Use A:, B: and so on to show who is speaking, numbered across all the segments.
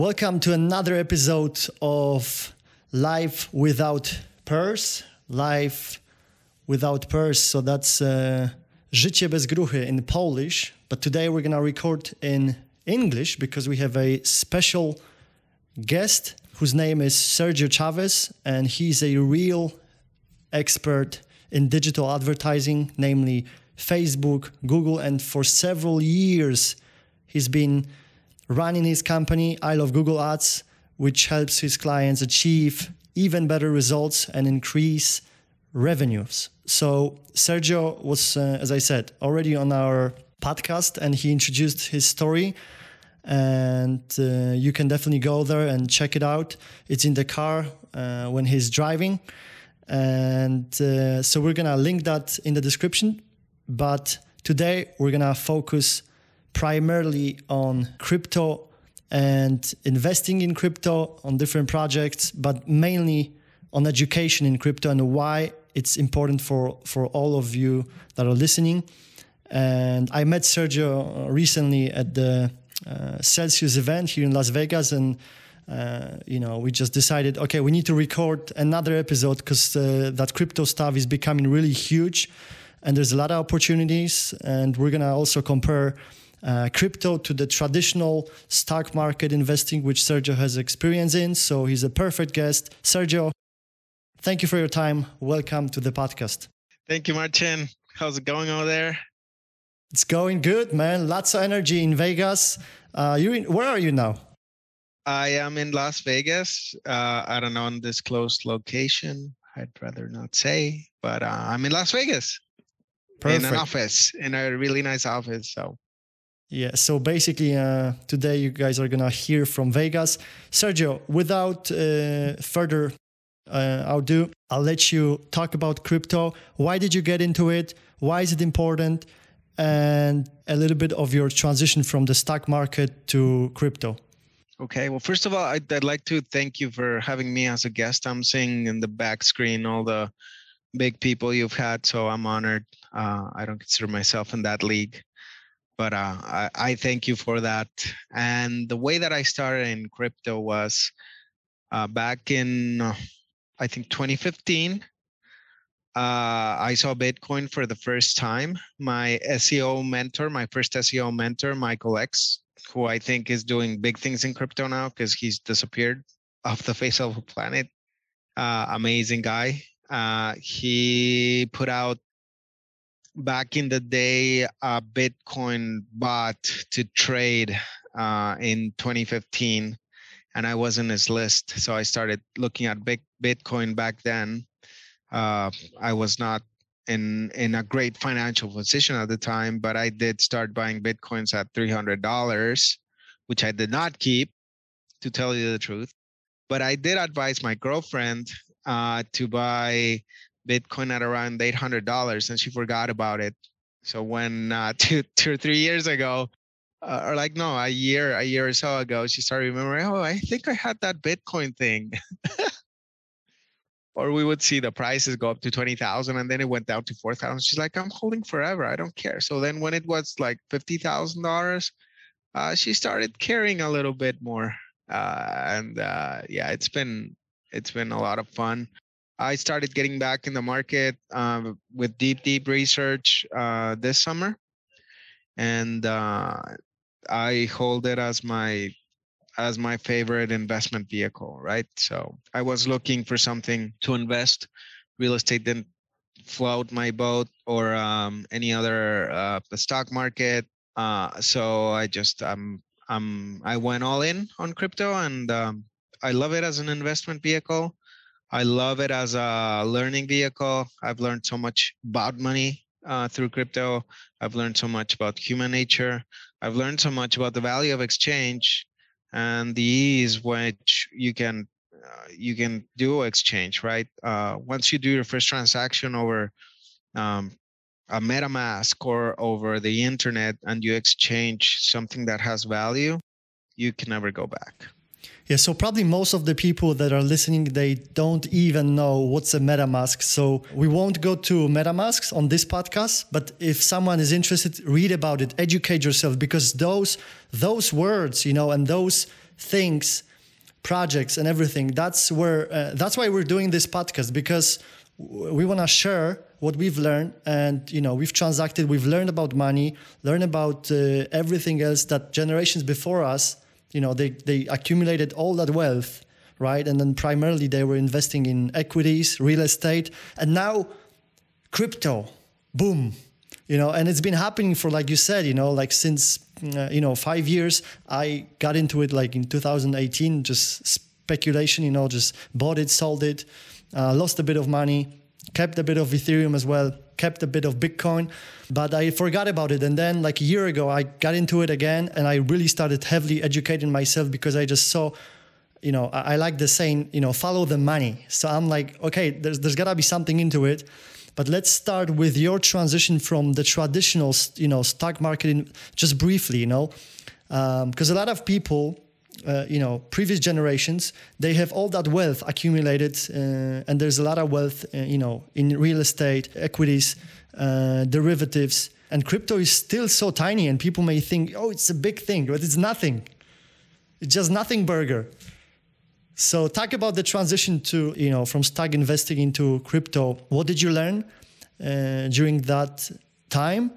A: Welcome to another episode of Life Without Purse. Life Without Purse. So that's uh, Życie bez gruchy in Polish. But today we're going to record in English because we have a special guest whose name is Sergio Chavez, and he's a real expert in digital advertising, namely Facebook, Google, and for several years he's been running his company, I Love Google Ads, which helps his clients achieve even better results and increase revenues. So, Sergio was, uh, as I said, already on our podcast and he introduced his story. And uh, you can definitely go there and check it out. It's in the car uh, when he's driving. And uh, so, we're going to link that in the description. But today, we're going to focus primarily on crypto and investing in crypto on different projects, but mainly on education in crypto and why it's important for, for all of you that are listening. And I met Sergio recently at the uh, Celsius event here in Las Vegas, and uh, you know we just decided, okay, we need to record another episode because uh, that crypto stuff is becoming really huge, and there's a lot of opportunities, and we're gonna also compare uh, crypto to the traditional stock market investing, which Sergio has experience in. So he's a perfect guest. Sergio, thank you for your time. Welcome to the podcast.
B: Thank you, Martin. How's it going over there?
A: It's going good, man. Lots of energy in Vegas. Uh, you in, where are you now?
B: I am in Las Vegas uh, at an undisclosed location. I'd rather not say, but uh, I'm in Las Vegas Perfect. in an office, in a really nice office. So
A: yeah, so basically, uh, today you guys are gonna hear from Vegas. Sergio, without uh, further uh, ado, I'll let you talk about crypto. Why did you get into it? Why is it important? And a little bit of your transition from the stock market to crypto.
B: Okay. Well, first of all, I'd, I'd like to thank you for having me as a guest. I'm seeing in the back screen all the big people you've had, so I'm honored. Uh, I don't consider myself in that league but uh, I, I, thank you for that. And the way that I started in crypto was uh, back in, uh, I think 2015. Uh, I saw Bitcoin for the first time. My SEO mentor, my first SEO mentor, Michael X, who I think is doing big things in crypto now because he's disappeared off the face of the planet. Uh, amazing guy. Uh, he put out back in the day a bitcoin bot to trade uh, in 2015 and i was in his list so i started looking at big bitcoin back then. Uh, i was not in in a great financial position at the time but i did start buying bitcoins at $300 which i did not keep to tell you the truth. But i did advise my girlfriend uh, to buy Bitcoin at around $800 and she forgot about it. So when uh, two, two or three years ago, uh, or like no, a year, a year or so ago, she started remembering. Oh, I think I had that Bitcoin thing. or we would see the prices go up to twenty thousand, and then it went down to four thousand. She's like, I'm holding forever. I don't care. So then when it was like fifty thousand uh, dollars, she started caring a little bit more. Uh, and uh, yeah, it's been it's been a lot of fun. I started getting back in the market uh, with deep, deep research uh, this summer, and uh, I hold it as my as my favorite investment vehicle. Right, so I was looking for something to invest. Real estate didn't float my boat or um, any other uh, stock market. Uh, so I just um, um I went all in on crypto, and um, I love it as an investment vehicle. I love it as a learning vehicle. I've learned so much about money uh, through crypto. I've learned so much about human nature. I've learned so much about the value of exchange and the ease which you can uh, you can do exchange. Right, uh, once you do your first transaction over um, a MetaMask or over the internet, and you exchange something that has value, you can never go back.
A: Yeah, so probably most of the people that are listening, they don't even know what's a MetaMask. So we won't go to MetaMasks on this podcast, but if someone is interested, read about it, educate yourself because those those words, you know, and those things projects and everything that's where uh, that's why we're doing this podcast because we want to share what we've learned and you know we've transacted we've learned about money learn about uh, everything else that generations before us you know they they accumulated all that wealth right? And then primarily they were investing in equities real estate and now crypto boom you know? And it's been happening for like you said you know like since uh, you know five years. I got into it like in 2018 just speculation you know just bought it sold it uh, lost a bit of money kept a bit of ethereum as well kept a bit of bitcoin but i forgot about it. And then like a year ago i got into it again and i really started heavily educating myself because i just saw you know i, like the saying you know follow the money. So i'm like okay there's, there's gotta be something into it but let's start with your transition from the traditional, you know, stock market, just briefly, you know, because um, a lot of people, uh, you know, previous generations, they have all that wealth accumulated, uh, and there's a lot of wealth, uh, you know, in real estate, equities, uh, derivatives, and crypto is still so tiny, and people may think, oh, it's a big thing, but it's nothing. It's just nothing burger. So talk about the transition to, you know, from stock investing into crypto. What did you learn uh, during that time?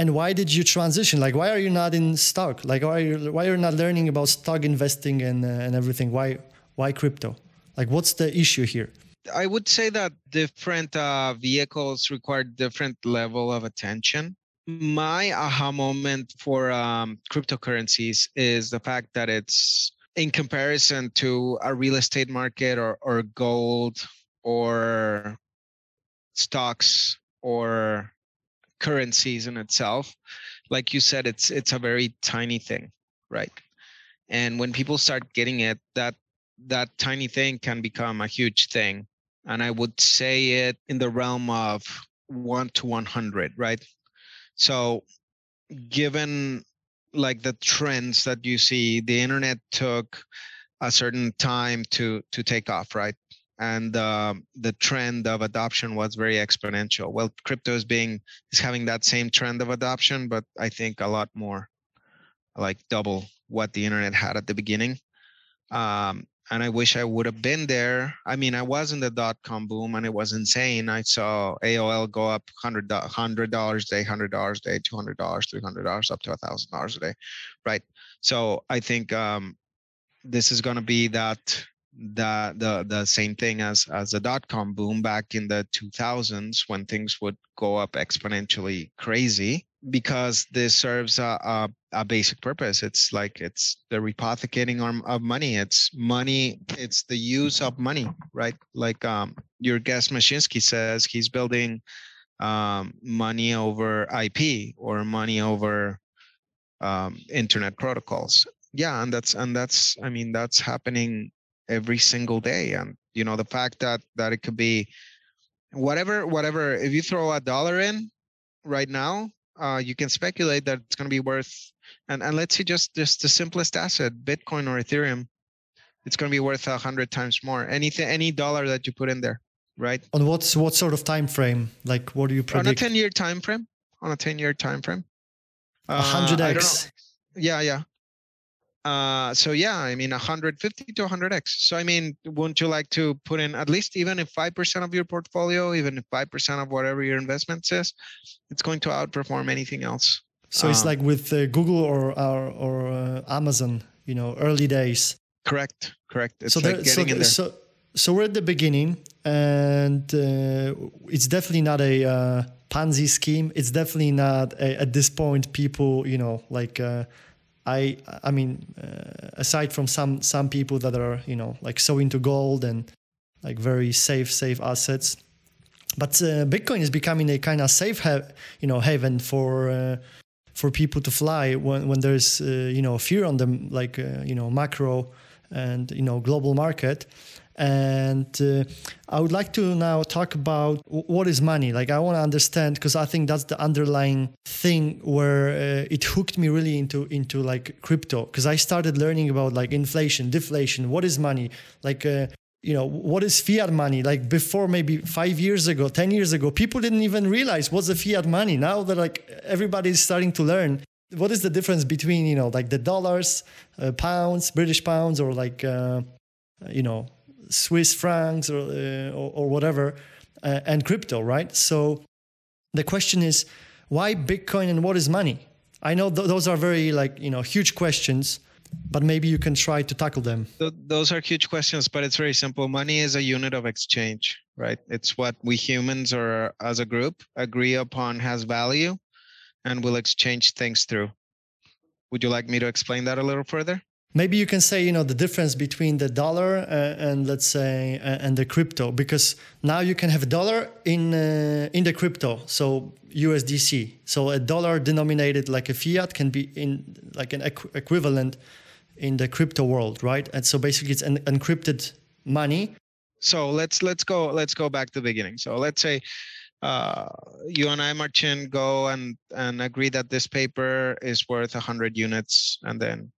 A: And why did you transition? Like, why are you not in stock? Like, why are you, why are you not learning about stock investing and, uh, and everything? Why, why crypto? Like, what's the issue here?
B: I would say that different uh, vehicles require different level of attention. My aha moment for um, cryptocurrencies is the fact that it's in comparison to a real estate market or, or gold or stocks or currencies in itself like you said it's it's a very tiny thing right? And when people start getting it that that tiny thing can become a huge thing. And i would say it in the realm of 1 to 100 right? So given like the trends that you see the internet took a certain time to to take off right and uh, the trend of adoption was very exponential well crypto is being is having that same trend of adoption but i think a lot more like double what the internet had at the beginning um, and I wish I would have been there. I mean, I was in the dot com boom and it was insane. I saw AOL go up hundred hundred dollars day, hundred dollars day, two hundred dollars, three hundred dollars, up to a thousand dollars a day, right? So I think um, this is going to be that the the the same thing as as the dot com boom back in the 2000s when things would go up exponentially crazy because this serves a, a, a basic purpose. It's like it's the rehypothecating arm of money. It's money it's the use of money right? Like um your guest mashinsky says he's building um, money over ip or money over um, internet protocols. Yeah and that's and that's i mean that's happening every single day and you know the fact that that it could be whatever whatever if you throw a dollar in right now uh, you can speculate that it's going to be worth and, and let's see just just the simplest asset bitcoin or ethereum it's going to be worth a hundred times more anything any dollar that you put in there right?
A: On what's what sort of time frame? Like what do you predict
B: on a 10 year time frame on a 10 year time frame.
A: Uh, 100x
B: yeah yeah uh, so yeah, I mean 150 to 100x. So I mean, wouldn't you like to put in at least even if 5% of your portfolio, even if 5% of whatever your investment is, it's going to outperform anything else.
A: So um, it's like with uh, Google or or, or uh, Amazon, you know, early days.
B: Correct, correct. It's so like there, getting so, in there.
A: So, so we're at the beginning, and uh, it's definitely not a uh, Ponzi scheme. It's definitely not a, at this point people, you know, like uh, I I mean, uh, aside from some some people that are you know like so into gold and like very safe safe assets, but uh, Bitcoin is becoming a kind of safe ha- you know haven for uh, for people to fly when when there's uh, you know fear on them like uh, you know macro and you know global market and uh, I would like to now talk about what is money. Like I want to understand because I think that's the underlying thing where uh, it hooked me really into into like crypto because I started learning about like inflation, deflation. What is money? Like uh, you know what is fiat money like before maybe five years ago ten years ago people didn't even realize what's the fiat money now that like everybody is starting to learn what is the difference between you know like the dollars, uh, pounds, British pounds, or like uh, you know Swiss francs or uh, or, or, whatever, uh, and crypto, right? So the question is, why Bitcoin and what is money? I know th- those are very like you know huge questions, but maybe you can try to tackle them.
B: Th- those are huge questions, but it's very simple. Money is a unit of exchange, right? It's what we humans or as a group agree upon has value, and we'll exchange things through. Would you like me to explain that a little further?
A: Maybe you can say you know the difference between the dollar uh, and let's say uh, and the crypto because now you can have a dollar in uh, in the crypto so USDC so a dollar denominated like a fiat can be in like an equ- equivalent in the crypto world right? And so basically it's an encrypted money.
B: So let's let's go let's go back to the beginning. So let's say uh, you and I, Martin, go and and agree that this paper is worth 100 units, and then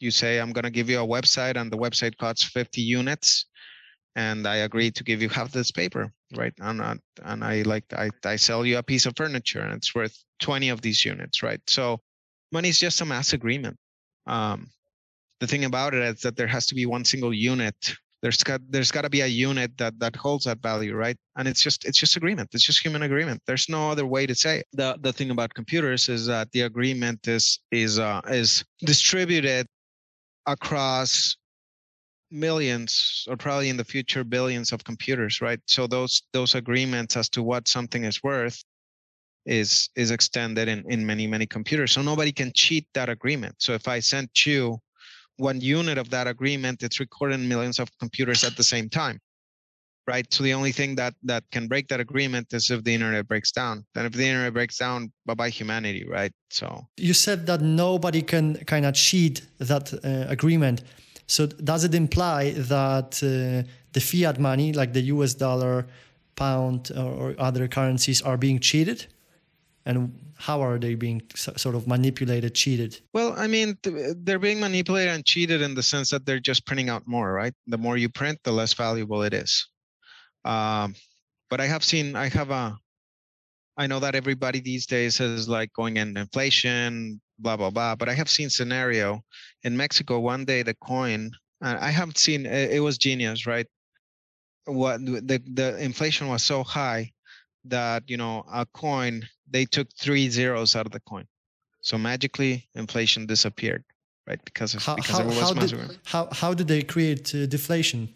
B: you say i'm going to give you a website and the website costs 50 units and i agree to give you half this paper right? And, uh, and i like I, I sell you a piece of furniture and it's worth 20 of these units right? So money is just a mass agreement. Um, the thing about it is that there has to be one single unit. There's got there's got to be a unit that that holds that value right? And it's just it's just agreement. It's just human agreement. There's no other way to say it. the the thing about computers is that the agreement is is uh, is distributed across millions or probably in the future billions of computers right? So those those agreements as to what something is worth is is extended in in many many computers. So nobody can cheat that agreement. So if i sent you one unit of that agreement it's recorded in millions of computers at the same time right? So the only thing that that can break that agreement is if the internet breaks down. Then if the internet breaks down, bye bye humanity, right? So
A: you said that nobody can kind of cheat that uh, agreement. So does it imply that uh, the fiat money, like the U.S. dollar, pound, or, or other currencies, are being cheated? And how are they being sort of manipulated, cheated?
B: Well, I mean, they're being manipulated and cheated in the sense that they're just printing out more, right? The more you print, the less valuable it is. Um, but I have seen, I have a, I know that everybody these days is like going in inflation, blah blah blah. But I have seen scenario in Mexico one day the coin. I haven't seen it was genius, right? What the the inflation was so high that you know a coin they took three zeros out of the coin, so magically inflation disappeared, right? Because of,
A: how,
B: because
A: how, how did, how how did they create uh, deflation?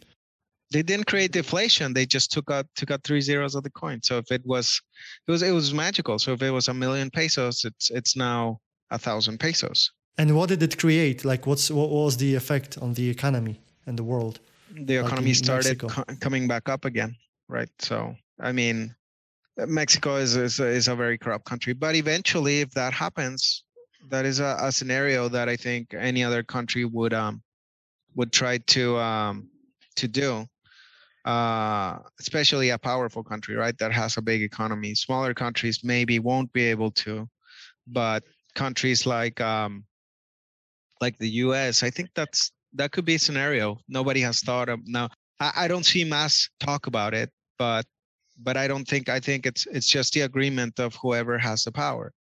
B: They didn't create deflation. They just took out took out three zeros of the coin. So if it was it was it was magical. So if it was a million pesos it's it's now a thousand pesos.
A: And what did it create? Like what's what was the effect on the economy and the world?
B: The economy like started co- coming back up again right? So i mean mexico is, is is a very corrupt country. But eventually if that happens that is a, a scenario that i think any other country would um would try to um to do uh, especially a powerful country, right, that has a big economy. Smaller countries maybe won't be able to, but countries like um, like the U.S., I think that's that could be a scenario. Nobody has thought of now. I, I don't see mass talk about it, but but I don't think I think it's it's just the agreement of whoever has the power.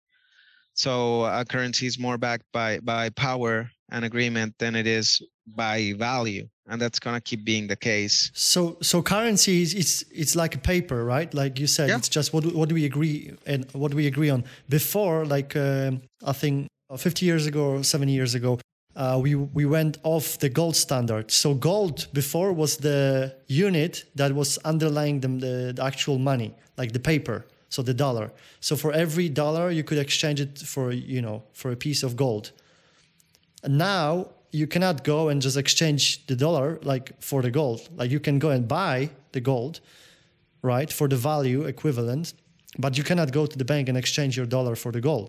B: So a currency is more backed by by power and agreement than it is by value and that's gonna keep being the case.
A: So, so currency is it's it's like a paper, right? Like you said, yeah. it's just what what do we agree and what do we agree on. Before, like uh, I think uh, 50 years ago or 70 years ago, uh, we we went off the gold standard. So gold before was the unit that was underlying the, the, the actual money, like the paper. So the dollar. So for every dollar, you could exchange it for you know for a piece of gold. And now you cannot go and just exchange the dollar like for the gold. Like you can go and buy the gold, right, for the value equivalent, but you cannot go to the bank and exchange your dollar for the gold.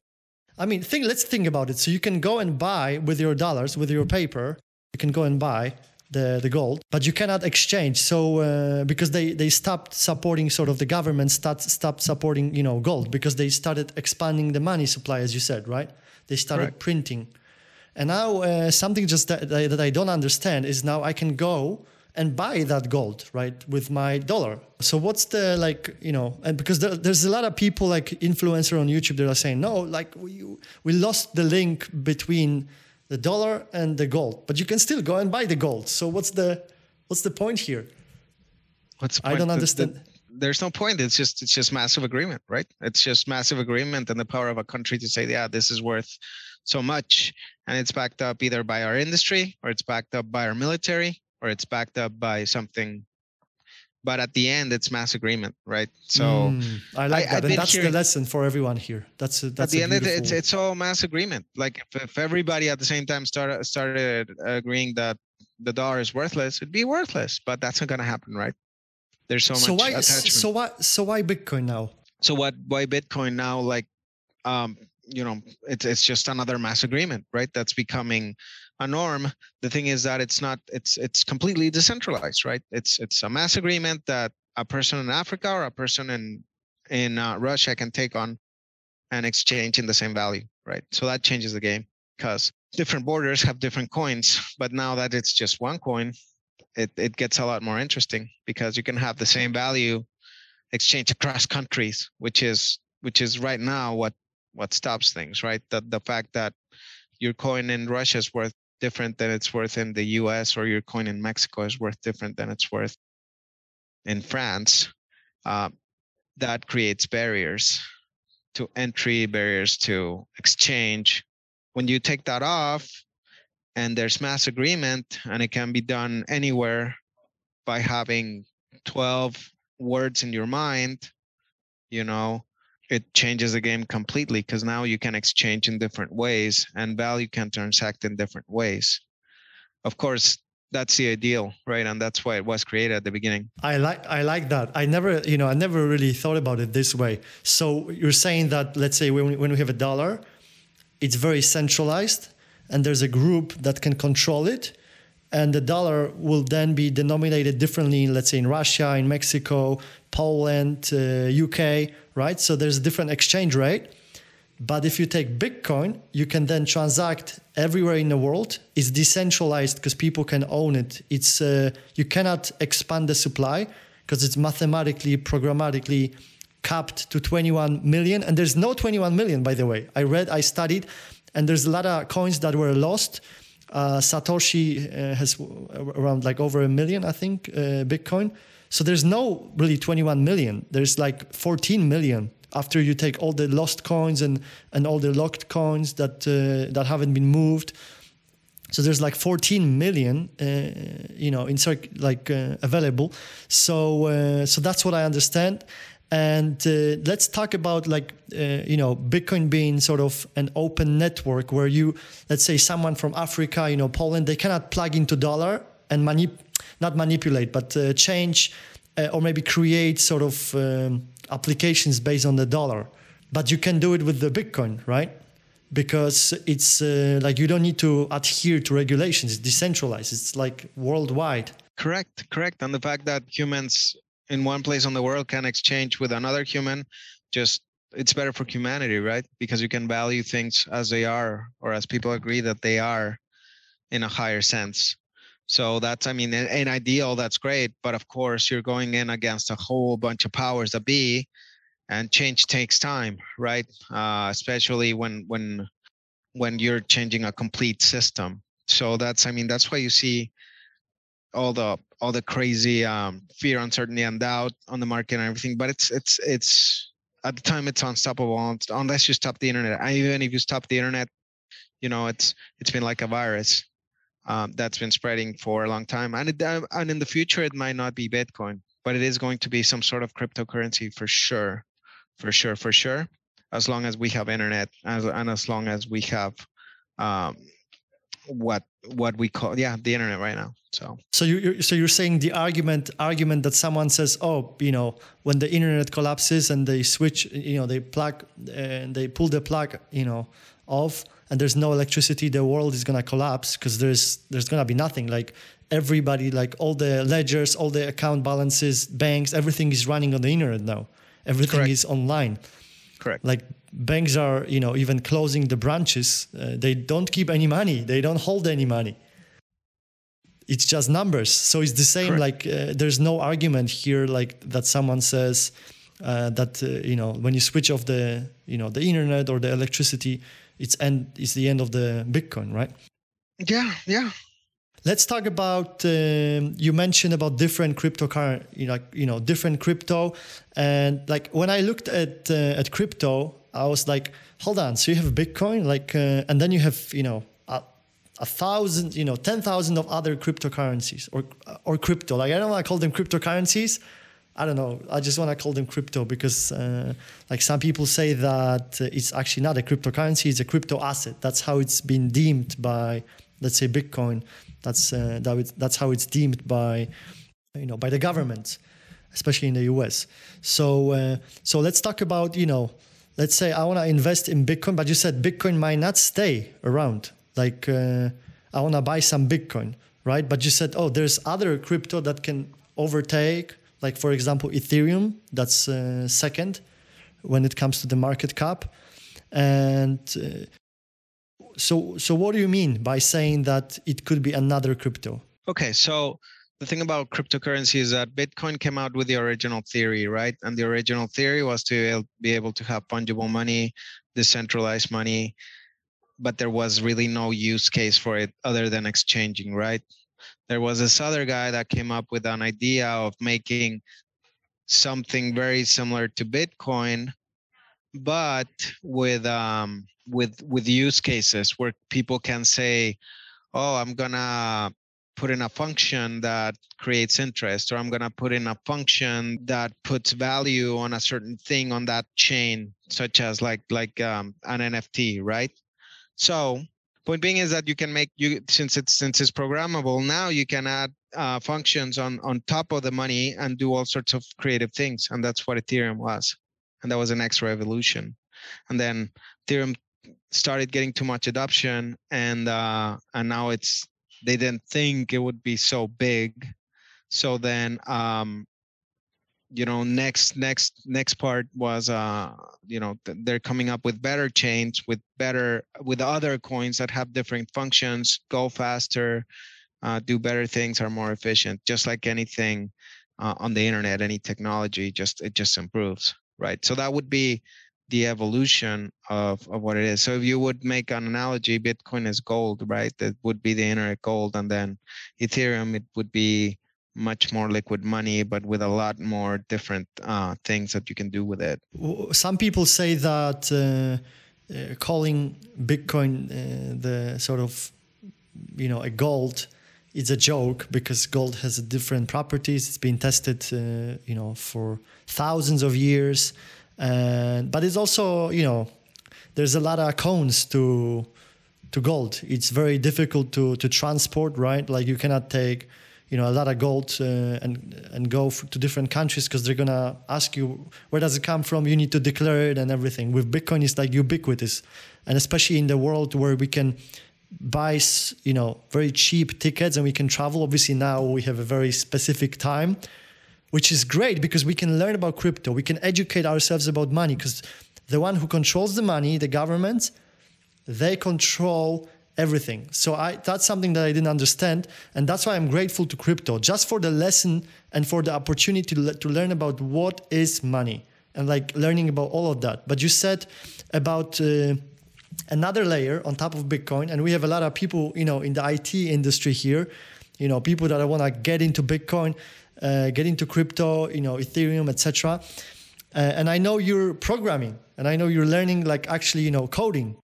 A: I mean, think, let's think about it. So you can go and buy with your dollars, with your paper, you can go and buy the, the gold, but you cannot exchange. So uh, because they, they stopped supporting sort of the government start, stopped supporting you know gold because they started expanding the money supply, as you said, right? They started Correct. printing and now uh, something just that, that I don't understand is now I can go and buy that gold, right, with my dollar. So what's the like, you know, and because there, there's a lot of people like influencer on YouTube that are saying, no, like we we lost the link between the dollar and the gold, but you can still go and buy the gold. So what's the what's the point here?
B: What's
A: I don't understand.
B: The, the, there's no point. It's just it's just massive agreement, right? It's just massive agreement and the power of a country to say, yeah, this is worth so much, and it's backed up either by our industry or it's backed up by our military or it's backed up by something but at the end it's mass agreement right? So mm,
A: i like I, that and that's hearing, the lesson for everyone here. That's a, that's
B: at the end beautiful... it's it's all mass agreement. Like if, if everybody at the same time started started agreeing that the dollar is worthless it'd be worthless but that's not going to happen right? There's so, so much
A: why
B: attachment.
A: so why so why bitcoin now?
B: So what why bitcoin now like um you know it's it's just another mass agreement right? That's becoming a norm. The thing is that it's not it's it's completely decentralized right? It's it's a mass agreement that a person in africa or a person in in uh, russia can take on and exchange in the same value right? So that changes the game because different borders have different coins but now that it's just one coin it, it gets a lot more interesting because you can have the same value exchange across countries which is which is right now what what stops things, right? The the fact that your coin in Russia is worth different than it's worth in the U.S. or your coin in Mexico is worth different than it's worth in France. Uh, that creates barriers to entry, barriers to exchange. When you take that off, and there's mass agreement, and it can be done anywhere by having 12 words in your mind, you know, it changes the game completely because now you can exchange in different ways and value can transact in different ways. Of course, that's the ideal, right? And that's why it was created at the beginning.
A: I like I like that. I never, you know, I never really thought about it this way. So you're saying that let's say when when we have a dollar, it's very centralized and there's a group that can control it and the dollar will then be denominated differently let's say in Russia, in Mexico, Poland, uh, UK, right? So there's a different exchange rate. But if you take Bitcoin, you can then transact everywhere in the world. It's decentralized because people can own it. It's uh, you cannot expand the supply because it's mathematically, programmatically capped to 21 million. And there's no 21 million, by the way. I read, I studied, and there's a lot of coins that were lost. Uh, Satoshi uh, has around like over a million, I think, uh, Bitcoin. So there's no really 21 million. There's like 14 million after you take all the lost coins and and all the locked coins that uh, that haven't been moved. So there's like 14 million, uh, you know, in circ- like available. So so that's what I understand. And uh, let's talk about like uh, you know Bitcoin being sort of an open network where you, let's say, someone from Africa, you know, Poland, they cannot plug into dollar and manip- not manipulate, but uh, change uh, or maybe create sort of um, applications based on the dollar. But you can do it with the Bitcoin, right? Because it's uh, like you don't need to adhere to regulations. It's decentralized. It's like worldwide.
B: Correct, correct. And the fact that humans in one place on the world can exchange with another human, just it's better for humanity, right? Because you can value things as they are or as people agree that they are in a higher sense. So that's, I mean, an ideal, that's great. But of course, you're going in against a whole bunch of powers that be, and change takes time, right? Uh, especially when when when you're changing a complete system. So that's, I mean, that's why you see all the all the crazy um, fear, uncertainty, and doubt on the market and everything. But it's it's it's at the time it's unstoppable unless you stop the internet. And even if you stop the internet, you know, it's it's been like a virus um, that's been spreading for a long time. And, it, uh, and in the future, it might not be Bitcoin, but it is going to be some sort of cryptocurrency for sure, for sure, for sure. As long as we have internet, as, and as long as we have um, what what we call yeah the internet right now. So
A: so you so you're saying the argument argument that someone says oh you know when the internet collapses and they switch you know they plug and they pull the plug you know off and there's no electricity, the world is gonna collapse because there's there's gonna be nothing. Like everybody, like all the ledgers, all the account balances, banks, everything is running on the internet now. Everything Correct. is online.
B: Correct.
A: Like banks are, you know, even closing the branches. Uh, they don't keep any money. They don't hold any money. It's just numbers. So it's the same. Correct. Like uh, there's no argument here, like that someone says uh, that uh, you know when you switch off the you know the internet or the electricity, it's end it's the end of the Bitcoin, right?
B: Yeah, yeah.
A: Let's talk about. Um, you mentioned about different cryptocurrency, you know, like you know, different crypto, and like when I looked at uh, at crypto, I was like, hold on. So you have Bitcoin, like, uh, and then you have you know a, thousand, you know, ten thousand of other cryptocurrencies or or crypto. Like I don't want to call them cryptocurrencies. I don't know. I just want to call them crypto because, uh, like some people say that it's actually not a cryptocurrency; it's a crypto asset. That's how it's been deemed by, let's say, Bitcoin. That's uh, that that's how it's deemed by, you know, by the government, especially in the U.S. So uh, so let's talk about you know, let's say I want to invest in Bitcoin, but you said Bitcoin might not stay around. Like uh, I want to buy some Bitcoin, right? But you said oh, there's other crypto that can overtake, like for example Ethereum. That's uh, second when it comes to the market cap, and uh, so so what do you mean by saying that it could be another crypto?
B: Okay, so the thing about cryptocurrency is that Bitcoin came out with the original theory, right? And the original theory was to be able to have fungible money, decentralized money, but there was really no use case for it other than exchanging, right? There was this other guy that came up with an idea of making something very similar to Bitcoin, but with um, with with use cases where people can say oh i'm gonna put in a function that creates interest or i'm gonna put in a function that puts value on a certain thing on that chain such as like like um, an nft right so point being is that you can make you since it's since it's programmable now you can add uh, functions on on top of the money and do all sorts of creative things and that's what ethereum was and that was the next revolution. And then ethereum started getting too much adoption and uh, and now it's they didn't think it would be so big. So then um, you know next next next part was uh you know they're coming up with better chains with better with other coins that have different functions go faster uh, do better things are more efficient just like anything uh, on the internet any technology just it just improves right so that would be the evolution of, of what it is. So if you would make an analogy, Bitcoin is gold, right? That would be the internet gold, and then Ethereum it would be much more liquid money, but with a lot more different uh, things that you can do with it.
A: Some people say that uh, uh, calling Bitcoin uh, the sort of you know a gold it's a joke because gold has different properties. It's been tested, uh, you know, for thousands of years and but it's also you know there's a lot of cones to to gold it's very difficult to to transport right like you cannot take you know a lot of gold uh, and and go to different countries because they're gonna ask you where does it come from? You need to declare it and everything. With bitcoin it's like ubiquitous. And especially in the world where we can buy you know very cheap tickets and we can travel obviously now we have a very specific time which is great because we can learn about crypto. We can educate ourselves about money because the one who controls the money, the government, they control everything. So I, that's something that I didn't understand. And that's why I'm grateful to crypto, just for the lesson and for the opportunity to, to learn about what is money and like learning about all of that. But you said about uh, another layer on top of Bitcoin, and we have a lot of people, you know, in the IT industry here, you know, people that want to get into Bitcoin uh, get into crypto, you know, Ethereum, etc. Uh, and I know you're programming, and I know you're learning like actually, you know, coding.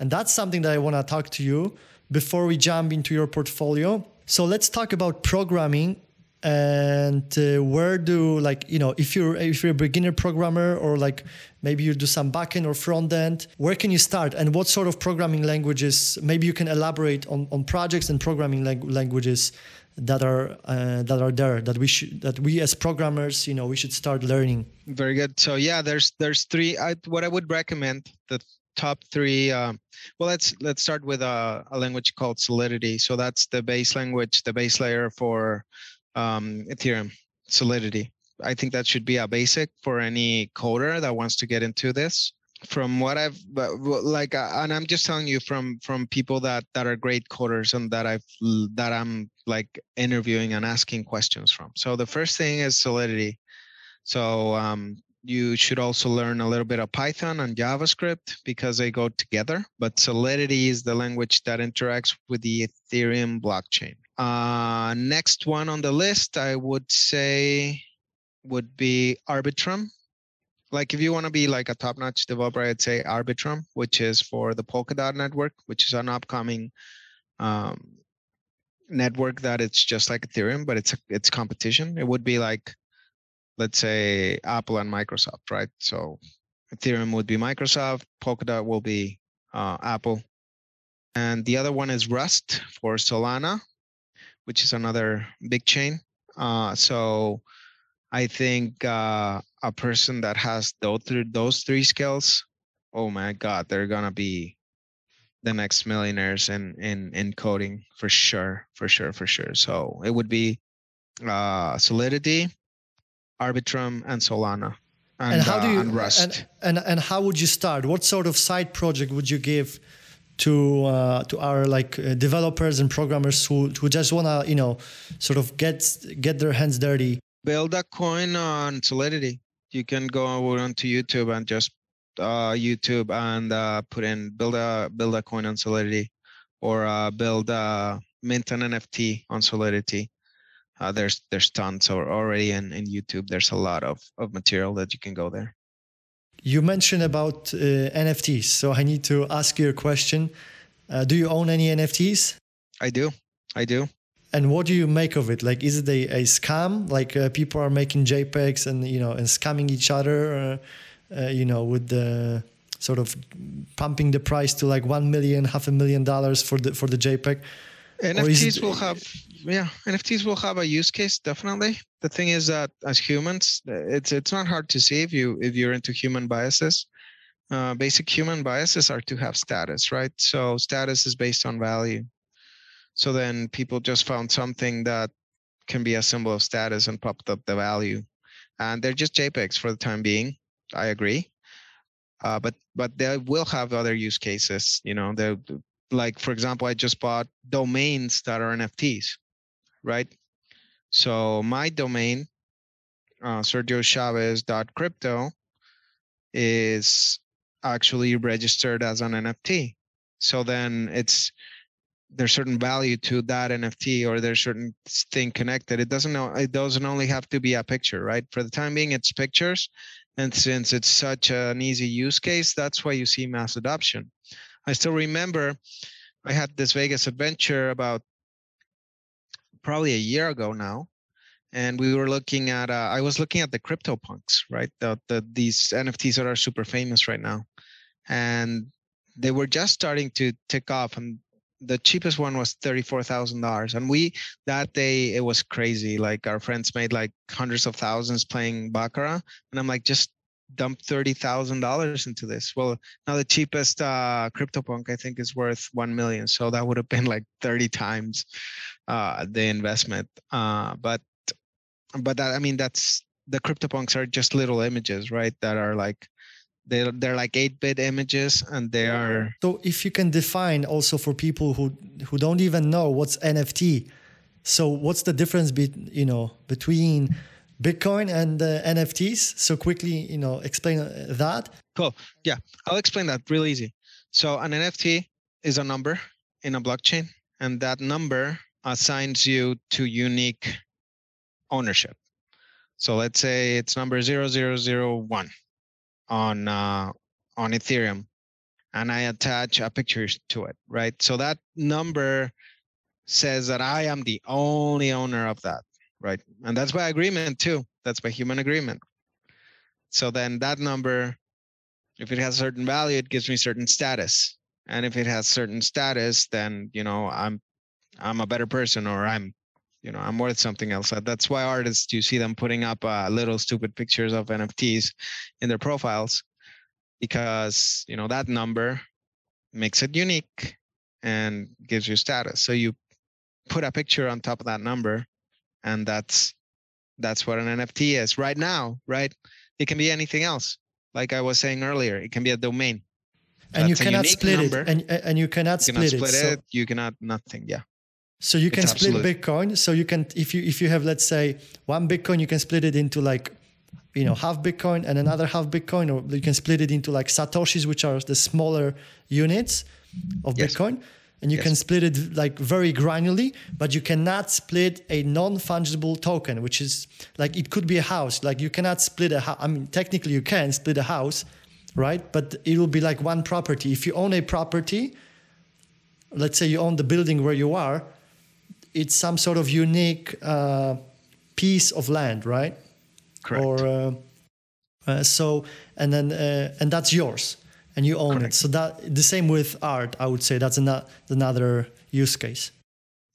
A: And that's something that I want to talk to you before we jump into your portfolio. So let's talk about programming and uh, where do like you know if you're if you're a beginner programmer or like maybe you do some backend or front end where can you start? And what sort of programming languages maybe you can elaborate on, on projects and programming lang- languages that are uh, that are there that we should that we as programmers you know we should start learning.
B: Very good. So yeah there's there's three I, what i would recommend the top three um, well let's let's start with a, a, language called solidity so that's the base language the base layer for um, ethereum solidity i think that should be a basic for any coder that wants to get into this from what I've like, uh, and I'm just telling you from from people that that are great coders and that I've that I'm like interviewing and asking questions from. So the first thing is Solidity. So um, you should also learn a little bit of Python and JavaScript because they go together. But Solidity is the language that interacts with the Ethereum blockchain. Uh, next one on the list, I would say, would be Arbitrum like if you want to be like a top-notch developer, I'd say Arbitrum, which is for the Polkadot network, which is an upcoming um, network that it's just like Ethereum, but it's it's competition. It would be like, let's say Apple and Microsoft, right? So Ethereum would be Microsoft, Polkadot will be uh, Apple, and the other one is Rust for Solana, which is another big chain. Uh, so I think uh, a person that has those three, those three skills, oh my God, they're gonna be the next millionaires in in in coding for sure, for sure, for sure. So it would be uh, Solidity, Arbitrum, and Solana.
A: And, and how do uh, you and Rust? And, and and how would you start? What sort of side project would you give to uh, to our like uh, developers and programmers who who just wanna you know sort of get get their hands dirty
B: build a coin on Solidity. You can go over onto YouTube and just uh, YouTube and uh, put in build a build a coin on Solidity, or uh, build a mint an NFT on Solidity. Uh, there's there's tons already in, in YouTube. There's a lot of, of material that you can go there.
A: You mentioned about uh, NFTs, so I need to ask you a question. Uh, do you own any NFTs?
B: I do. I do
A: and what do you make of it like is it a, a scam like uh, people are making jpegs and you know and scamming each other uh, uh, you know with the sort of pumping the price to like 1 million half a million dollars for the for the jpeg
B: nfts will have yeah nfts will have a use case definitely the thing is that as humans it's it's not hard to see if you if you're into human biases uh, basic human biases are to have status right so status is based on value so then people just found something that can be a symbol of status and popped up the value. And they're just JPEGs for the time being. I agree. Uh, but but they will have other use cases. You know, they like for example, I just bought domains that are NFTs, right? So my domain, uh, SergioChavez.crypto, is actually registered as an NFT. So then it's there's certain value to that NFT or there's certain thing connected. It doesn't know it doesn't only have to be a picture, right? For the time being, it's pictures. And since it's such an easy use case, that's why you see mass adoption. I still remember I had this Vegas adventure about probably a year ago now. And we were looking at uh, I was looking at the crypto punks, right? The, the these NFTs that are super famous right now. And they were just starting to tick off and the cheapest one was $34,000 and we that day it was crazy like our friends made like hundreds of thousands playing baccarat and I'm like just dump $30,000 into this. Well now the cheapest uh CryptoPunk I think is worth 1 million. So that would have been like 30 times uh the investment. Uh but but that I mean that's the CryptoPunks are just little images right? That are like they're they're like 8-bit images and they are
A: so if you can define also for people who who don't even know what's nft so what's the difference be, you know between bitcoin and uh, nfts so quickly you know explain uh, that.
B: Cool. Yeah i'll explain that real easy. So an nft is a number in a blockchain and that number assigns you to unique ownership. So let's say it's number 0001 on uh, on Ethereum, and I attach a picture to it, right? So that number says that I am the only owner of that, right? And that's by agreement too. That's by human agreement. So then that number, if it has a certain value, it gives me certain status. And if it has certain status, then you know I'm I'm a better person or I'm you know i'm worth something else that's why artists you see them putting up uh, little stupid pictures of nfts in their profiles because you know that number makes it unique and gives you status so you put a picture on top of that number and that's that's what an nft is right now right it can be anything else like I was saying earlier, it can be a domain.
A: And you cannot split number. it. And, and you cannot
B: you
A: split,
B: cannot
A: split it.
B: it. So, you cannot nothing. Yeah.
A: So you can it's split absolute. Bitcoin. So you can if you if you have let's say one Bitcoin, you can split it into like you know half Bitcoin and another half Bitcoin, or you can split it into like satoshis, which are the smaller units of yes. Bitcoin and you yes. can split it like very granularly but you cannot split a non-fungible token which is like it could be a house. Like you cannot split a house i mean technically you can split a house right? But it will be like one property. If you own a property let's say you own the building where you are it's some sort of unique uh, piece of land right?
B: Correct.
A: Or uh, uh, so and then uh, and that's yours and you own Correct. it. So that the same with art, I would say that's another another use case.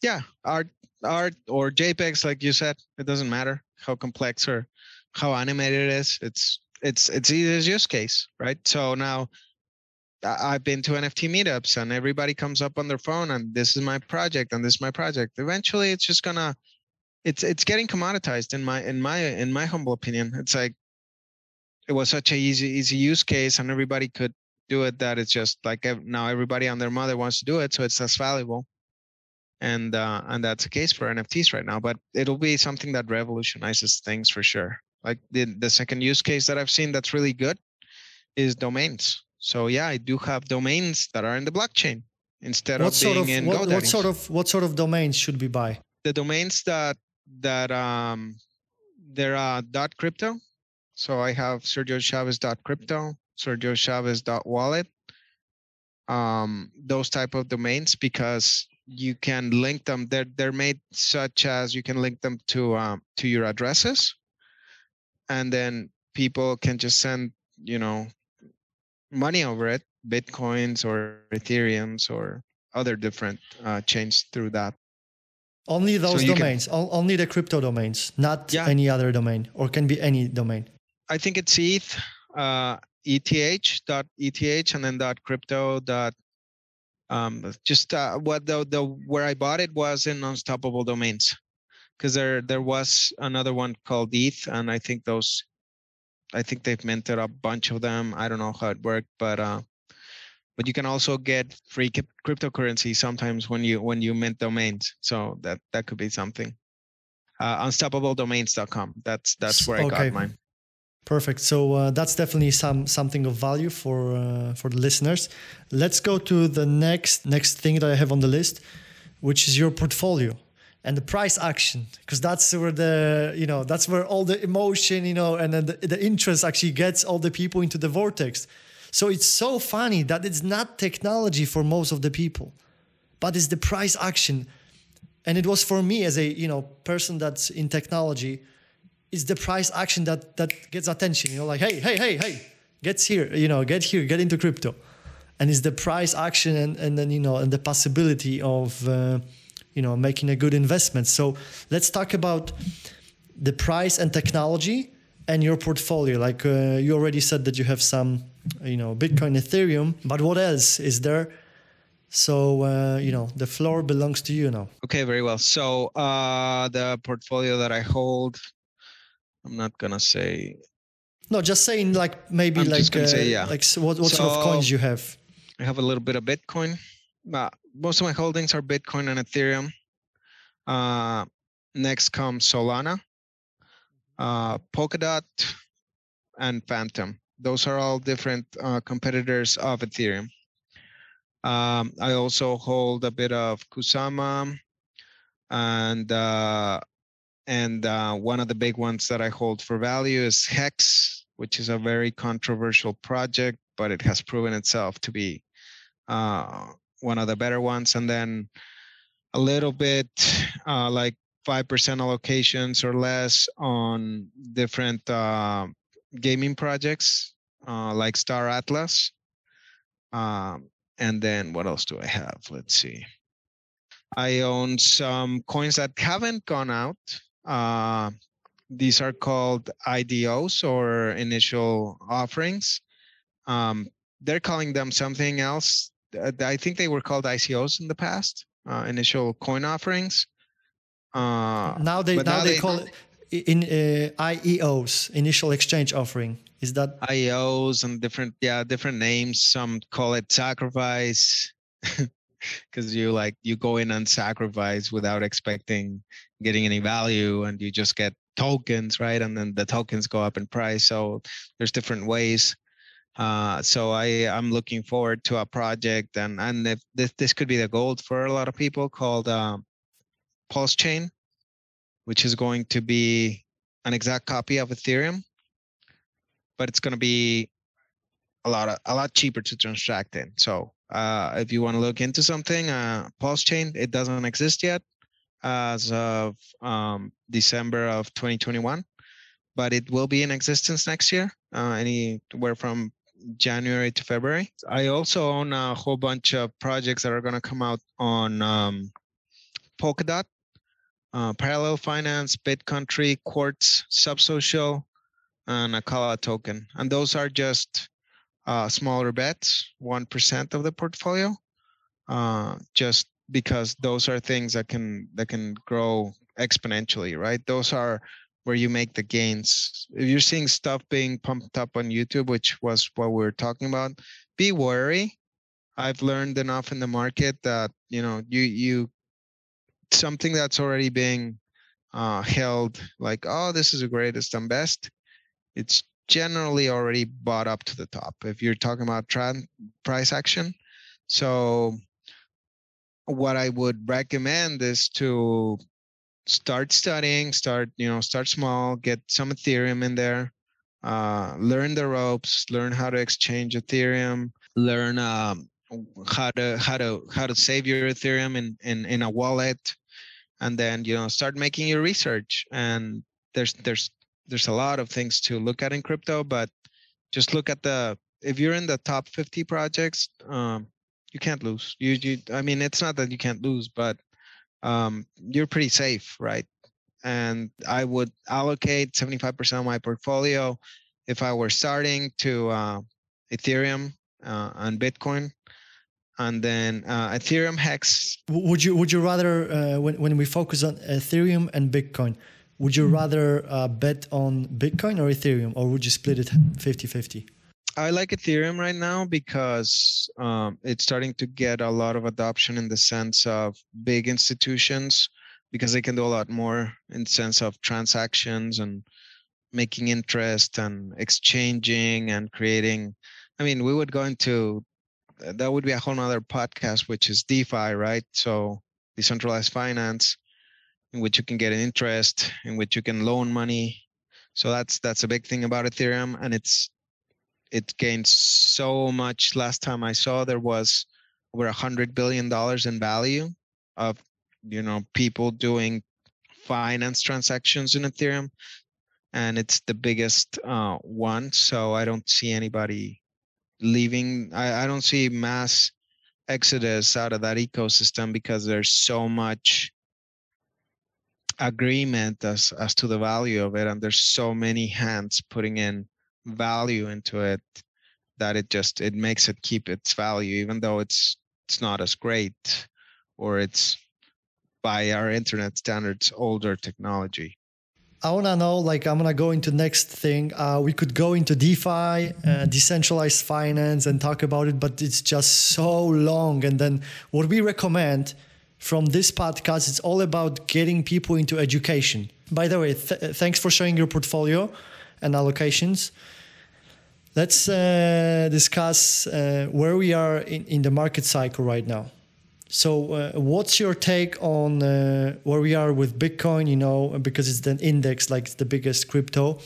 B: Yeah, art, art or JPEGs, like you said, it doesn't matter how complex or how animated it is. It's it's it's either use case, right? So now I've been to NFT meetups and everybody comes up on their phone and this is my project and this is my project. Eventually, it's just gonna it's it's getting commoditized in my in my in my humble opinion. It's like it was such a easy easy use case and everybody could do it that it's just like now everybody and their mother wants to do it, so it's less valuable. And uh, and that's the case for NFTs right now. But it'll be something that revolutionizes things for sure. Like the the second use case that I've seen that's really good is domains. So yeah, I do have domains that are in the blockchain instead what of being of, in
A: what,
B: GoDaddy.
A: What sort of what sort of domains should we buy?
B: The domains that that um they're uh, dot crypto. So I have Sergio Chavez dot crypto. sergiochavez.wallet, um, those type of domains because you can link them. They're they're made such as you can link them to um, to your addresses, and then people can just send you know money over it, bitcoins or ethereums or other different uh, chains through that.
A: Only those so domains, can, only the crypto domains, not yeah. any other domain, or can be any domain.
B: I think it's ETH. Uh, eth dot eth and then dot crypto dot um just uh, what the the where i bought it was in unstoppable domains. Because there there was another one called eth and i think those i think they've minted a bunch of them. I don't know how it worked but uh but you can also get free cryptocurrency sometimes when you when you mint domains. So that that could be something. Uh unstoppabledomains.com that's that's where i okay. got mine
A: Perfect. So uh, that's definitely some something of value for uh, for the listeners. Let's go to the next next thing that I have on the list, which is your portfolio and the price action, because that's where the you know that's where all the emotion you know and the, the interest actually gets all the people into the vortex. So it's so funny that it's not technology for most of the people, but it's the price action, and it was for me as a you know person that's in technology it's the price action that that gets attention. You know, like hey, hey, hey, hey, gets here. You know, get here, get into crypto, and it's the price action and and then you know and the possibility of uh, you know making a good investment. So let's talk about the price and technology and your portfolio. Like uh, you already said that you have some you know Bitcoin, Ethereum, but what else is there? So uh, you know the floor belongs to you now.
B: Okay, very well. So uh, the portfolio that I hold I'm not gonna say.
A: No, just saying like maybe I'm like uh, say, yeah. like what what so, sort of coins you have?
B: I have a little bit of Bitcoin. Uh, most of my holdings are Bitcoin and Ethereum. Uh, next comes Solana, uh, Polkadot, and Fantom. Those are all different uh, competitors of Ethereum. Um, I also hold a bit of Kusama and uh, and uh, one of the big ones that I hold for value is Hex, which is a very controversial project, but it has proven itself to be uh, one of the better ones. And then a little bit uh, like 5% allocations or less on different uh, gaming projects uh, like Star Atlas. Um, and then what else do I have? Let's see. I own some coins that haven't gone out uh, these are called IDOs or initial offerings. Um, they're calling them something else. I think they were called ICOs in the past, uh, initial coin offerings.
A: Uh, now they now, now, they, they call it in uh, IEOs, initial exchange offering. Is that
B: IEOs and different yeah different names? Some call it sacrifice because you like you go in and sacrifice without expecting getting any value, and you just get tokens, right? And then the tokens go up in price. So there's different ways. Uh, so I I'm looking forward to a project, and and if this this could be the gold for a lot of people called um, Pulse Chain, which is going to be an exact copy of Ethereum, but it's going to be a lot of, a lot cheaper to transact in. So uh, if you want to look into something, uh, Pulse Chain, it doesn't exist yet as of um, December of 2021, but it will be in existence next year, uh, anywhere from January to February. I also own a whole bunch of projects that are going to come out on um, Polkadot, uh, Parallel Finance, BitCountry, Quartz, Subsocial, and Acala token. And those are just uh, smaller bets, 1% of the portfolio, uh, just because those are things that can that can grow exponentially, right? Those are where you make the gains. If you're seeing stuff being pumped up on YouTube, which was what we are talking about, be wary. I've learned enough in the market that you know you you something that's already being uh, held like oh this is the greatest and best. It's generally already bought up to the top. If you're talking about trend price action, so what I would recommend is to start studying start you know start small get some ethereum in there uh, learn the ropes learn how to exchange ethereum learn um, how to how to how to save your ethereum in, in in a wallet and then you know start making your research. And there's there's there's a lot of things to look at in crypto but just look at the if you're in the top 50 projects um, you can't lose you, you i mean it's not that you can't lose but um, you're pretty safe, right? And I would allocate 75% of my portfolio if I were starting to uh, Ethereum uh, and Bitcoin. And then uh, Ethereum Hex.
A: Would you would you rather uh, when when we focus on Ethereum and Bitcoin, would you hmm. rather uh, bet on Bitcoin or Ethereum, or would you split it 50-50?
B: I like Ethereum right now because um, it's starting to get a lot of adoption in the sense of big institutions because they can do a lot more in the sense of transactions and making interest and exchanging and creating. I mean, we would go into that would be a whole nother podcast, which is DeFi, right? So decentralized finance, in which you can get an interest, in which you can loan money. So that's that's a big thing about Ethereum, and it's it gained so much. Last time I saw, there was over a hundred billion dollars in value of you know people doing finance transactions in Ethereum, and it's the biggest uh, one. So I don't see anybody leaving. I, I don't see mass exodus out of that ecosystem because there's so much agreement as as to the value of it and there's so many hands putting in value into it that it just it makes it keep its value even though it's it's not as great or it's by our internet standards older technology.
A: I want to know like i'm going to go into next thing uh, we could go into defi uh, decentralized finance and talk about it but it's just so long and then what we recommend from this podcast it's all about getting people into education. By the way th- thanks for showing your portfolio and allocations. Let's uh, discuss uh, where we are in, in the market cycle right now. So, uh, what's your take on uh, where we are with Bitcoin? You know, because it's the index, like the biggest crypto,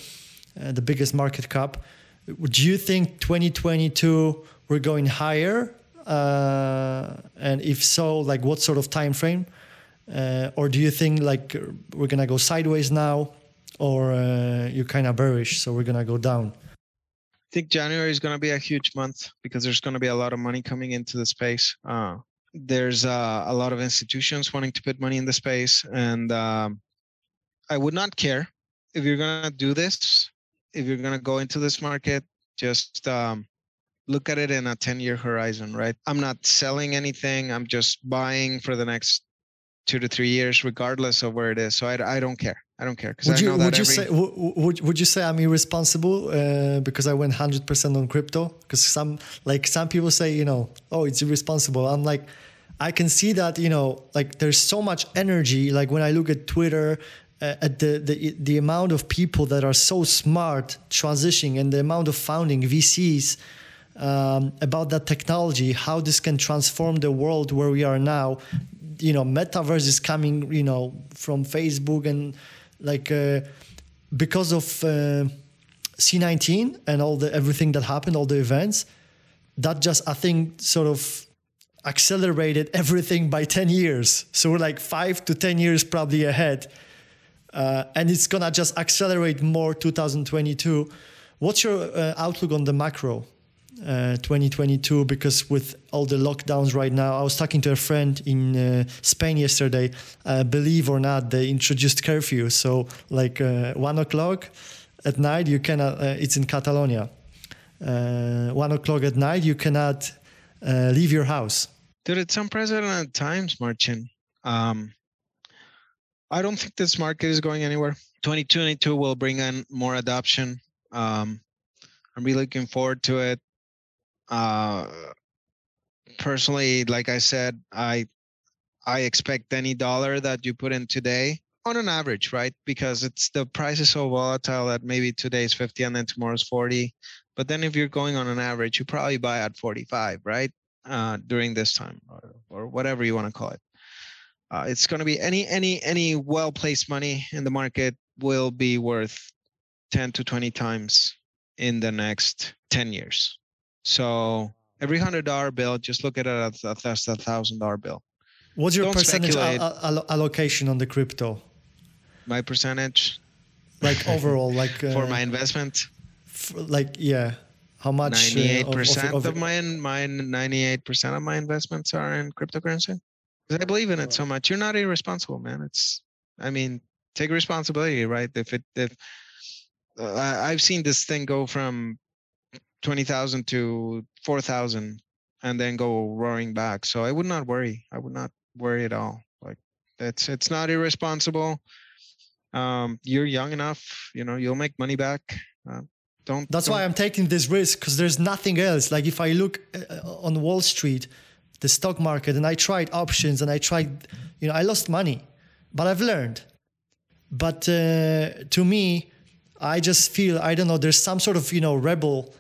A: uh, the biggest market cap. Do you think 2022 we're going higher? Uh, and if so, like what sort of time frame? or do you think like we're gonna go sideways now? Or uh, you're kind of bearish, so we're gonna go down?
B: I think January is gonna be a huge month because there's gonna be a lot of money coming into the space. Uh, there's uh, a lot of institutions wanting to put money in the space, and um, I would not care if you're gonna do this. If you're gonna go into this market, just um, look at it in a 10 year horizon, right? I'm not selling anything. I'm just buying for the next two to three years, regardless of where it is. So I, I don't care. I don't care
A: because would you would you every... say would, would you say I'm irresponsible uh, because I went hundred percent on crypto? Because some like some people say you know oh it's irresponsible. I'm like I can see that you know like there's so much energy. Like when I look at Twitter, uh, at the, the the amount of people that are so smart transitioning and the amount of founding VCs um, about that technology, how this can transform the world where we are now. You know, metaverse is coming. You know, from Facebook and like uh, because of uh, C19 and all the everything that happened, all the events, that just I think sort of accelerated everything by 10 years. So we're like five to 10 years probably ahead. Uh, and it's gonna just accelerate more 2022. What's your uh, outlook on the macro? Uh, 2022 because with all the lockdowns right now i was talking to a friend in uh, spain yesterday. Uh, believe or not they introduced curfew. So like uh, one o'clock at night you cannot uh, it's in catalonia. One o'clock at night you cannot leave your house.
B: Dude it's unprecedented times marcin. Um, i don't think this market is going anywhere. 2022 will bring in more adoption. Um, i'm really looking forward to it uh, personally, like I said, I I expect any dollar that you put in today on an average, right? Because it's the price is so volatile that maybe today is 50 and then tomorrow's 40. But then if you're going on an average, you probably buy at 45, right? Uh, during this time or, or whatever you want to call it. Uh, it's going to be any any any well placed money in the market will be worth 10 to 20 times in the next 10 years so every hundred dollar bill, just look at it as a, thousand dollar bill.
A: What's your Don't percentage al- allocation on the crypto?
B: My percentage,
A: like overall, like
B: uh, for my investment,
A: like yeah, how much?
B: Uh, ninety-eight percent of, of, of, my my ninety-eight percent of my investments are in cryptocurrency because I believe in it so much. You're not irresponsible, man. It's, I mean, take responsibility, right? If it if uh, I've seen this thing go from 20,000 to 4,000 and then go roaring back. So I would not worry. I would not worry at all. Like it's it's not irresponsible. Um, you're young enough, you know, you'll make money back. Uh, don't.
A: That's
B: don't.
A: why I'm taking this risk because there's nothing else. Like if I look uh, on Wall Street, the stock market, and I tried options and I tried, you know, I lost money, but I've learned. But uh, to me, I just feel I don't know. There's some sort of you know rebel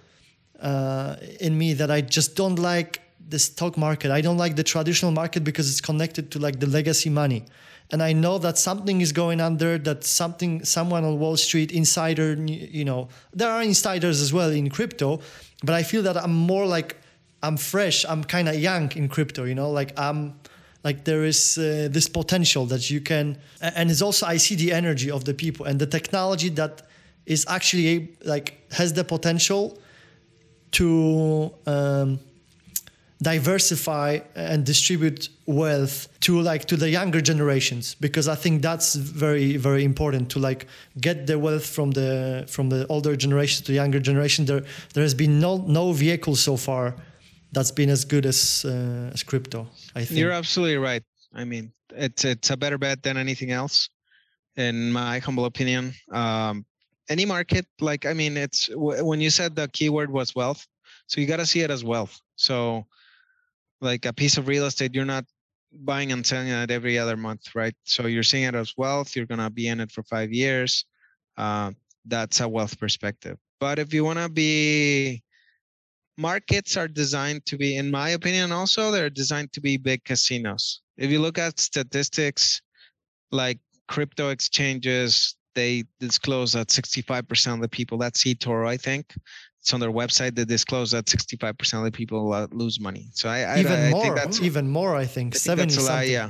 A: uh, in me that I just don't like the stock market. I don't like the traditional market because it's connected to like the legacy money. And I know that something is going there, that something, someone on Wall Street, insider, you know, there are insiders as well in crypto, but I feel that I'm more like, I'm fresh, I'm kind of young in crypto, you know, like I'm, like there is uh, this potential that you can, and it's also, I see the energy of the people and the technology that is actually like, has the potential to um, diversify and distribute wealth to like to the younger generations because i think that's very very important to like get the wealth from the from the older generation to younger generation. There there has been no no vehicle so far that's been as good as uh, as crypto i think.
B: You're absolutely right. I mean it's it's a better bet than anything else in my humble opinion. Um, any market like i mean it's when you said the keyword was wealth so you got to see it as wealth. So like a piece of real estate you're not buying and selling it every other month right? So you're seeing it as wealth you're going to be in it for five years uh, that's a wealth perspective. But if you want to be markets are designed to be in my opinion also they're designed to be big casinos. If you look at statistics like crypto exchanges they disclose that 65% of the people, that's eToro, I think. It's on their website. They disclose that 65% of the people uh, lose money. So I, I
A: even
B: I,
A: more,
B: think
A: that's even more. I think, I think 70 something. Lot,
B: yeah.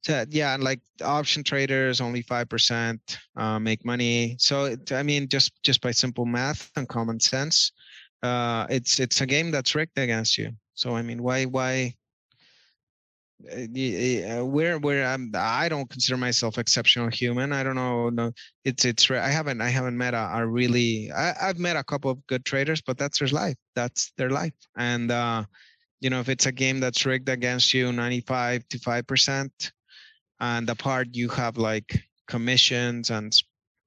B: So, yeah, and like option traders, only five percent uh, make money. So it, I mean, just just by simple math and common sense, uh, it's it's a game that's rigged against you. So I mean, why why where where I'm I don't consider myself exceptional human. I don't know. No, it's it's I haven't I haven't met a, a really I, I've met a couple of good traders, but that's their life. That's their life. And uh, you know, if it's a game that's rigged against you 95 to five percent, and the part you have like commissions and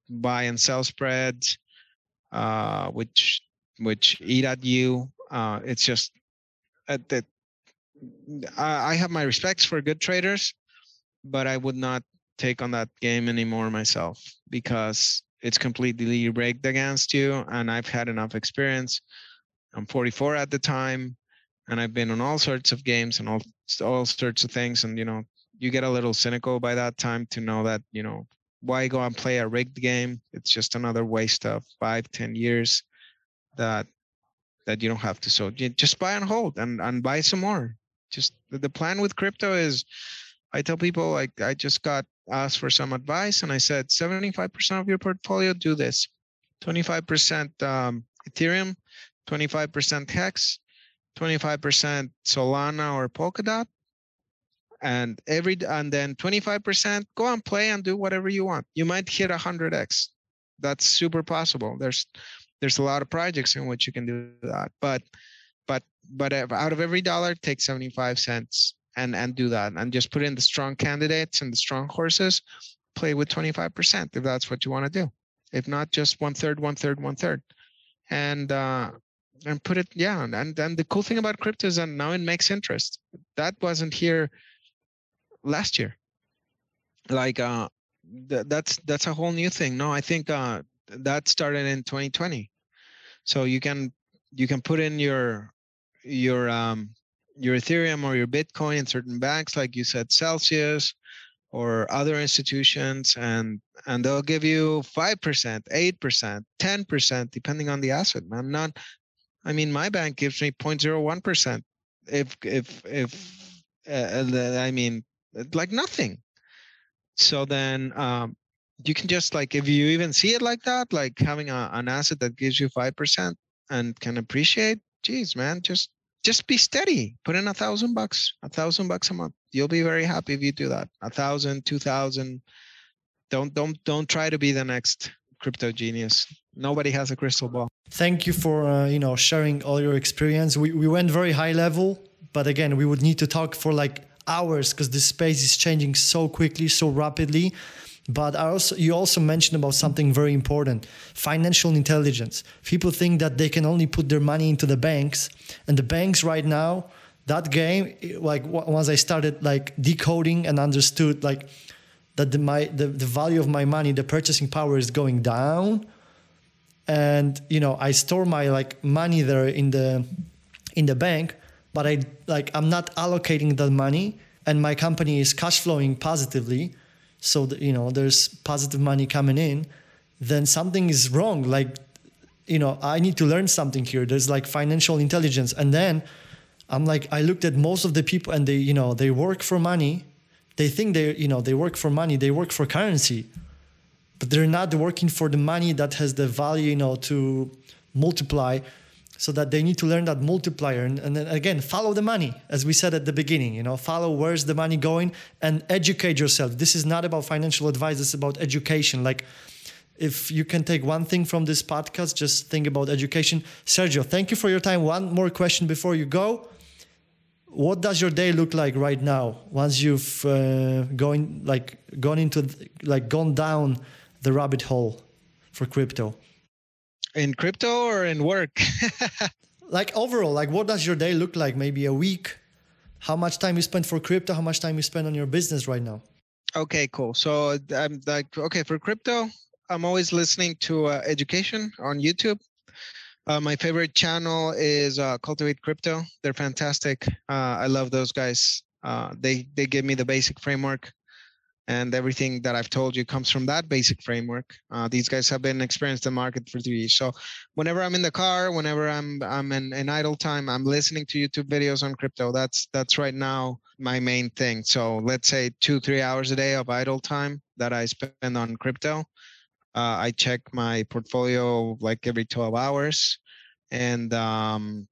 B: buy and sell spreads, uh, which which eat at you. Uh, it's just uh, that I, have my respects for good traders, but I would not take on that game anymore myself because it's completely rigged against you. And I've had enough experience. I'm 44 at the time, and I've been on all sorts of games and all all sorts of things. And you know, you get a little cynical by that time to know that you know why go and play a rigged game? It's just another waste of five, ten years that that you don't have to. So just buy and hold and and buy some more. Just the plan with crypto is, I tell people like I just got asked for some advice and I said 75% of your portfolio do this, 25% um, Ethereum, 25% Hex, 25% Solana or Polkadot, and every and then 25% go and play and do whatever you want. You might hit 100x. That's super possible. There's there's a lot of projects in which you can do that, but but but out of every dollar, take 75 cents and and do that and just put in the strong candidates and the strong horses. Play with 25% if that's what you want to do. If not, just one third, one third, one third, and uh, and put it yeah. And then the cool thing about crypto is that now it makes interest. That wasn't here last year. Like uh, th- that's that's a whole new thing. No, I think uh, that started in 2020. So you can you can put in your your um, your Ethereum or your Bitcoin in certain banks, like you said, Celsius or other institutions, and and they'll give you five percent, eight percent, ten percent, depending on the asset. I'm not. I mean, my bank gives me 0.01 percent. If if if uh, I mean like nothing. So then um, you can just like if you even see it like that, like having a, an asset that gives you five percent and can appreciate. Geez, man, just just be steady. Put in a thousand bucks, a thousand bucks a month. You'll be very happy if you do that. A thousand, two thousand. Don't don't don't try to be the next crypto genius. Nobody has a crystal ball.
A: Thank you for uh, you know sharing all your experience. We we went very high level, but again, we would need to talk for like hours because this space is changing so quickly, so rapidly. But I also, you also mentioned about something very important financial intelligence. People think that they can only put their money into the banks, and the banks right now, that game, like once I started like decoding and understood like that the, my, the, the value of my money, the purchasing power is going down. And you know, I store my like money there in the in the bank, but I like I'm not allocating that money and my company is cash flowing positively, so you know there's positive money coming in, then something is wrong. Like you know I need to learn something here. There's like financial intelligence, and then I'm like I looked at most of the people and they you know they work for money. They think they you know they work for money. They work for currency, but they're not working for the money that has the value you know to multiply so that they need to learn that multiplier and, and then again follow the money as we said at the beginning you know follow where's the money going and educate yourself. This is not about financial advice it's about education. Like if you can take one thing from this podcast just think about education. Sergio thank you for your time. One more question before you go. What does your day look like right now? Once you've uh, going like gone into like gone down the rabbit hole for crypto
B: in crypto or in work?
A: like overall, like what does your day look like? Maybe a week? How much time you spend for crypto? How much time you spend on your business right now?
B: Okay, cool. So I'm like, okay, for crypto, I'm always listening to uh, education on YouTube. Uh, my favorite channel is uh, Cultivate Crypto. They're fantastic. Uh, I love those guys. Uh, they they give me the basic framework and everything that I've told you comes from that basic framework. Uh, these guys have been experienced the market for three years. So whenever I'm in the car, whenever I'm I'm in, in idle time, I'm listening to YouTube videos on crypto. That's that's right now my main thing. So let's say two three hours a day of idle time that I spend on crypto. Uh, I check my portfolio like every 12 hours, and um,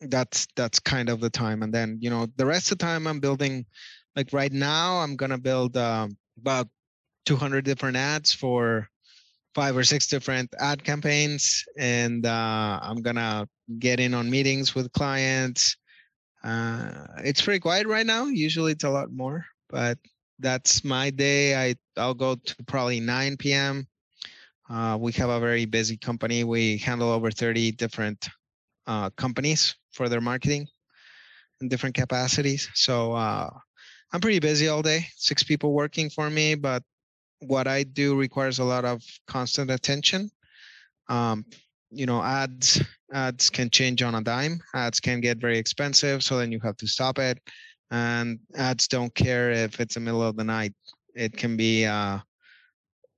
B: that's that's kind of the time. And then you know the rest of the time I'm building like right now i'm gonna build um, about 200 different ads for five or six different ad campaigns and uh, i'm gonna get in on meetings with clients uh, it's pretty quiet right now usually it's a lot more but that's my day. I I'll go to probably 9 p.m. Uh, we have a very busy company. We handle over 30 different uh, companies for their marketing in different capacities. So uh, I'm pretty busy all day. Six people working for me, but what I do requires a lot of constant attention. Um, you know, ads ads can change on a dime. Ads can get very expensive, so then you have to stop it. And ads don't care if it's the middle of the night. It can be uh,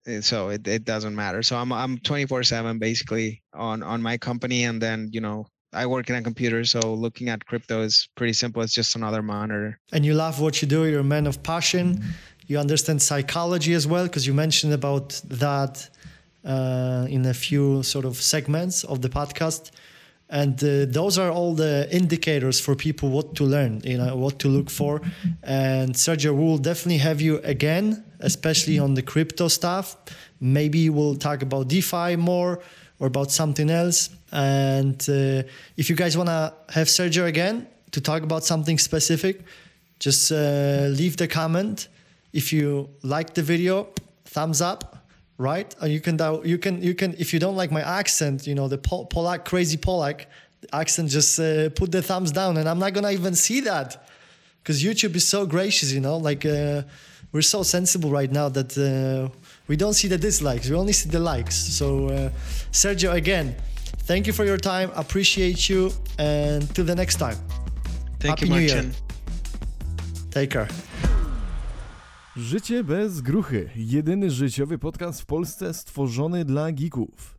B: eh, so it, it doesn't matter. So I'm I'm 24/7 basically on on my company, and then you know I work in a computer, so looking at crypto is pretty simple. It's just another monitor.
A: And you love what you do. You're a man of passion. You understand psychology as well, because you mentioned about that uh, in a few sort of segments of the podcast. And uh, those are all the indicators for people what to learn, you know, what to look for. And Sergio will definitely have you again, especially on the crypto stuff. Maybe we'll talk about DeFi more or about something else. And uh, if you guys want to have Sergio again to talk about something specific, just uh, leave the comment. If you like the video, thumbs up, right? And you can you can you can if you don't like my accent, you know the Pol- Polak crazy Polak accent, just uh, put the thumbs down, and I'm not gonna even see that because YouTube is so gracious, you know. Like uh, we're so sensible right now that uh, we don't see the dislikes, we only see the likes. So uh, Sergio, again, thank you for your time. Appreciate you, and till the next time.
B: Thank Happy you, New Year.
A: Take care.
C: Życie bez gruchy. Jedyny życiowy podcast w Polsce stworzony dla geeków.